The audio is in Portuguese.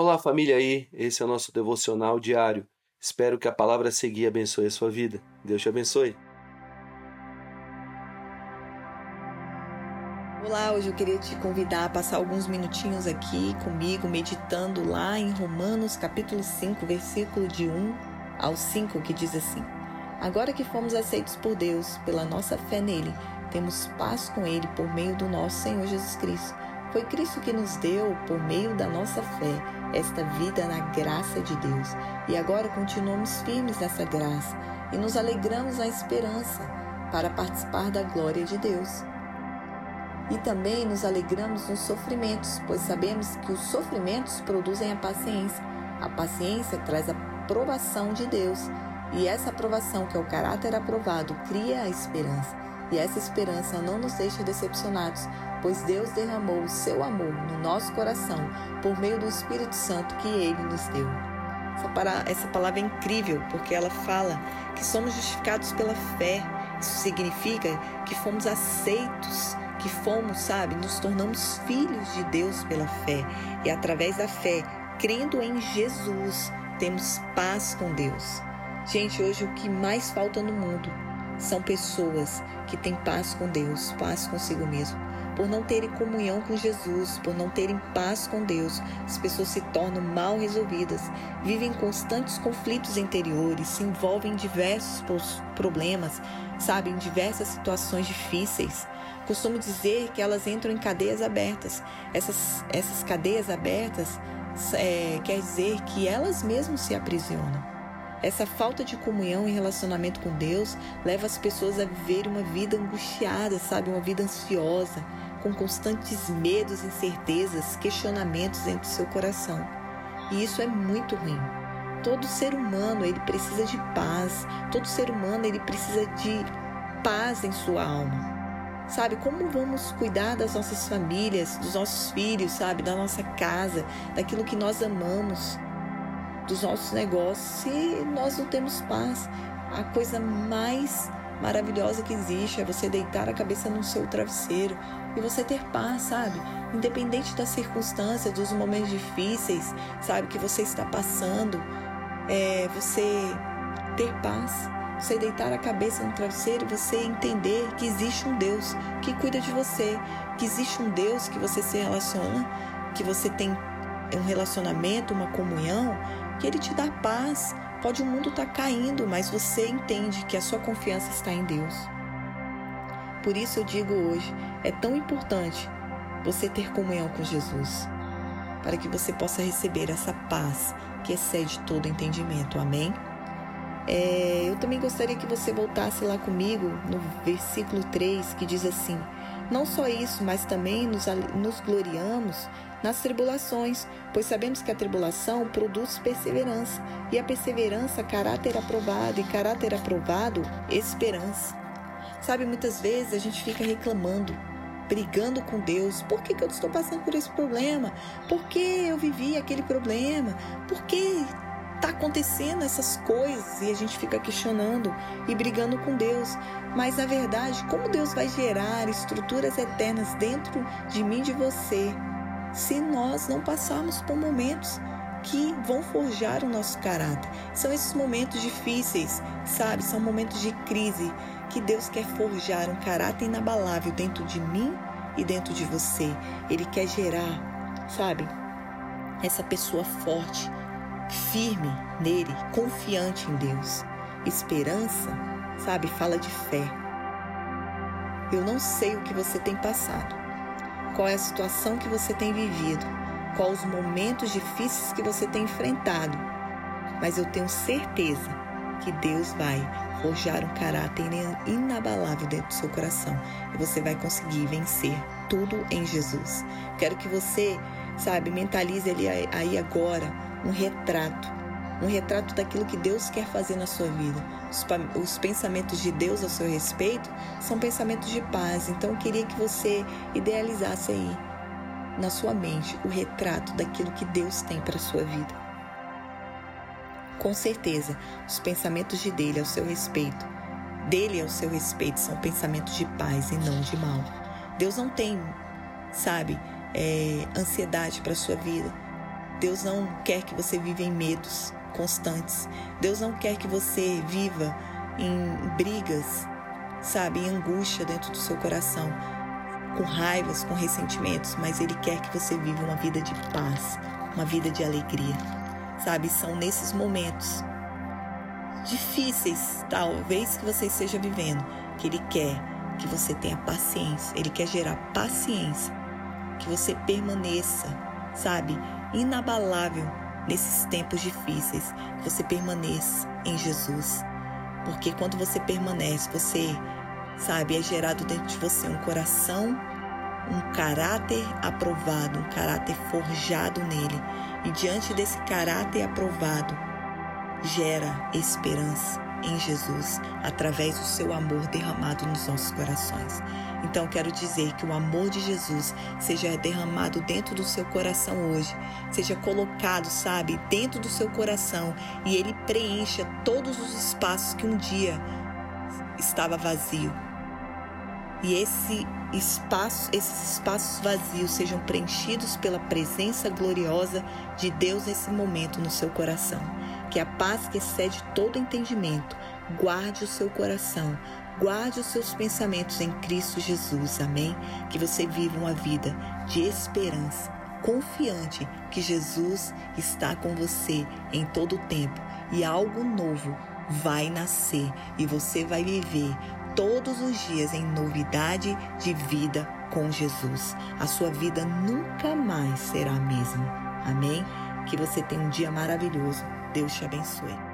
Olá, família aí. Esse é o nosso devocional diário. Espero que a palavra seguir abençoe a sua vida. Deus te abençoe. Olá, hoje eu queria te convidar a passar alguns minutinhos aqui comigo, meditando lá em Romanos capítulo 5, versículo de 1 ao 5, que diz assim: Agora que fomos aceitos por Deus pela nossa fé nele, temos paz com ele por meio do nosso Senhor Jesus Cristo. Foi Cristo que nos deu, por meio da nossa fé, esta vida na graça de Deus. E agora continuamos firmes nessa graça e nos alegramos na esperança para participar da glória de Deus. E também nos alegramos nos sofrimentos, pois sabemos que os sofrimentos produzem a paciência. A paciência traz a aprovação de Deus. E essa aprovação, que é o caráter aprovado, cria a esperança. E essa esperança não nos deixa decepcionados, pois Deus derramou o seu amor no nosso coração por meio do Espírito Santo que ele nos deu. Essa palavra é incrível porque ela fala que somos justificados pela fé. Isso significa que fomos aceitos que fomos, sabe, nos tornamos filhos de Deus pela fé. E através da fé, crendo em Jesus, temos paz com Deus. Gente, hoje o que mais falta no mundo são pessoas que têm paz com Deus, paz consigo mesmo. Por não terem comunhão com Jesus, por não terem paz com Deus, as pessoas se tornam mal resolvidas, vivem constantes conflitos interiores, se envolvem em diversos problemas, sabem, em diversas situações difíceis. Costumo dizer que elas entram em cadeias abertas. Essas, essas cadeias abertas é, quer dizer que elas mesmas se aprisionam. Essa falta de comunhão e relacionamento com Deus leva as pessoas a viver uma vida angustiada, sabe? Uma vida ansiosa, com constantes medos, incertezas, questionamentos dentro do seu coração. E isso é muito ruim. Todo ser humano, ele precisa de paz. Todo ser humano, ele precisa de paz em sua alma sabe? Como vamos cuidar das nossas famílias, dos nossos filhos, sabe? Da nossa casa, daquilo que nós amamos, dos nossos negócios, se nós não temos paz? A coisa mais maravilhosa que existe é você deitar a cabeça no seu travesseiro e você ter paz, sabe? Independente das circunstâncias, dos momentos difíceis, sabe? Que você está passando, é você ter paz você deitar a cabeça no travesseiro e você entender que existe um Deus que cuida de você, que existe um Deus que você se relaciona, que você tem um relacionamento, uma comunhão, que ele te dá paz. Pode o mundo estar tá caindo, mas você entende que a sua confiança está em Deus. Por isso eu digo hoje, é tão importante você ter comunhão com Jesus, para que você possa receber essa paz que excede todo entendimento. Amém? É, eu também gostaria que você voltasse lá comigo no versículo 3, que diz assim: Não só isso, mas também nos, nos gloriamos nas tribulações, pois sabemos que a tribulação produz perseverança, e a perseverança, caráter aprovado, e caráter aprovado, esperança. Sabe, muitas vezes a gente fica reclamando, brigando com Deus. Por que, que eu estou passando por esse problema? Por que eu vivi aquele problema? Por que tá acontecendo essas coisas e a gente fica questionando e brigando com Deus. Mas na verdade, como Deus vai gerar estruturas eternas dentro de mim e de você se nós não passarmos por momentos que vão forjar o nosso caráter? São esses momentos difíceis, sabe? São momentos de crise que Deus quer forjar um caráter inabalável dentro de mim e dentro de você. Ele quer gerar, sabe? Essa pessoa forte firme nele, confiante em Deus. Esperança, sabe, fala de fé. Eu não sei o que você tem passado, qual é a situação que você tem vivido, quais os momentos difíceis que você tem enfrentado, mas eu tenho certeza que Deus vai forjar um caráter inabalável dentro do seu coração e você vai conseguir vencer tudo em Jesus. Quero que você, sabe, mentalize ali aí agora um retrato, um retrato daquilo que Deus quer fazer na sua vida. Os, os, pensamentos de Deus a seu respeito são pensamentos de paz. Então eu queria que você idealizasse aí na sua mente o retrato daquilo que Deus tem para a sua vida. Com certeza, os pensamentos de dele ao seu respeito, dele ao seu respeito, são pensamentos de paz e não de mal. Deus não tem, sabe, é, ansiedade para sua vida. Deus não quer que você viva em medos constantes. Deus não quer que você viva em brigas, sabe, em angústia dentro do seu coração, com raivas, com ressentimentos, mas Ele quer que você viva uma vida de paz, uma vida de alegria, sabe? São nesses momentos difíceis, talvez que você esteja vivendo, que Ele quer que você tenha paciência, Ele quer gerar paciência, que você permaneça, sabe, inabalável nesses tempos difíceis, que você permaneça em Jesus. Porque quando você permanece, você, sabe, é gerado dentro de você um coração, um caráter aprovado, um caráter forjado nele. E diante desse caráter aprovado, gera esperança em Jesus através do seu amor derramado nos nossos corações. Então quero dizer que o amor de Jesus seja derramado dentro do seu coração hoje, seja colocado, sabe, dentro do seu coração e ele preencha todos os espaços que um dia estava vazio. E esse espaço, esses espaços vazios sejam preenchidos pela presença gloriosa de Deus nesse momento no seu coração. Que a paz que excede todo entendimento guarde o seu coração, guarde os seus pensamentos em Cristo Jesus. Amém? Que você viva uma vida de esperança, confiante que Jesus está com você em todo o tempo e algo novo vai nascer e você vai viver todos os dias em novidade de vida com Jesus. A sua vida nunca mais será a mesma. Amém? Que você tenha um dia maravilhoso. Deus te abençoe.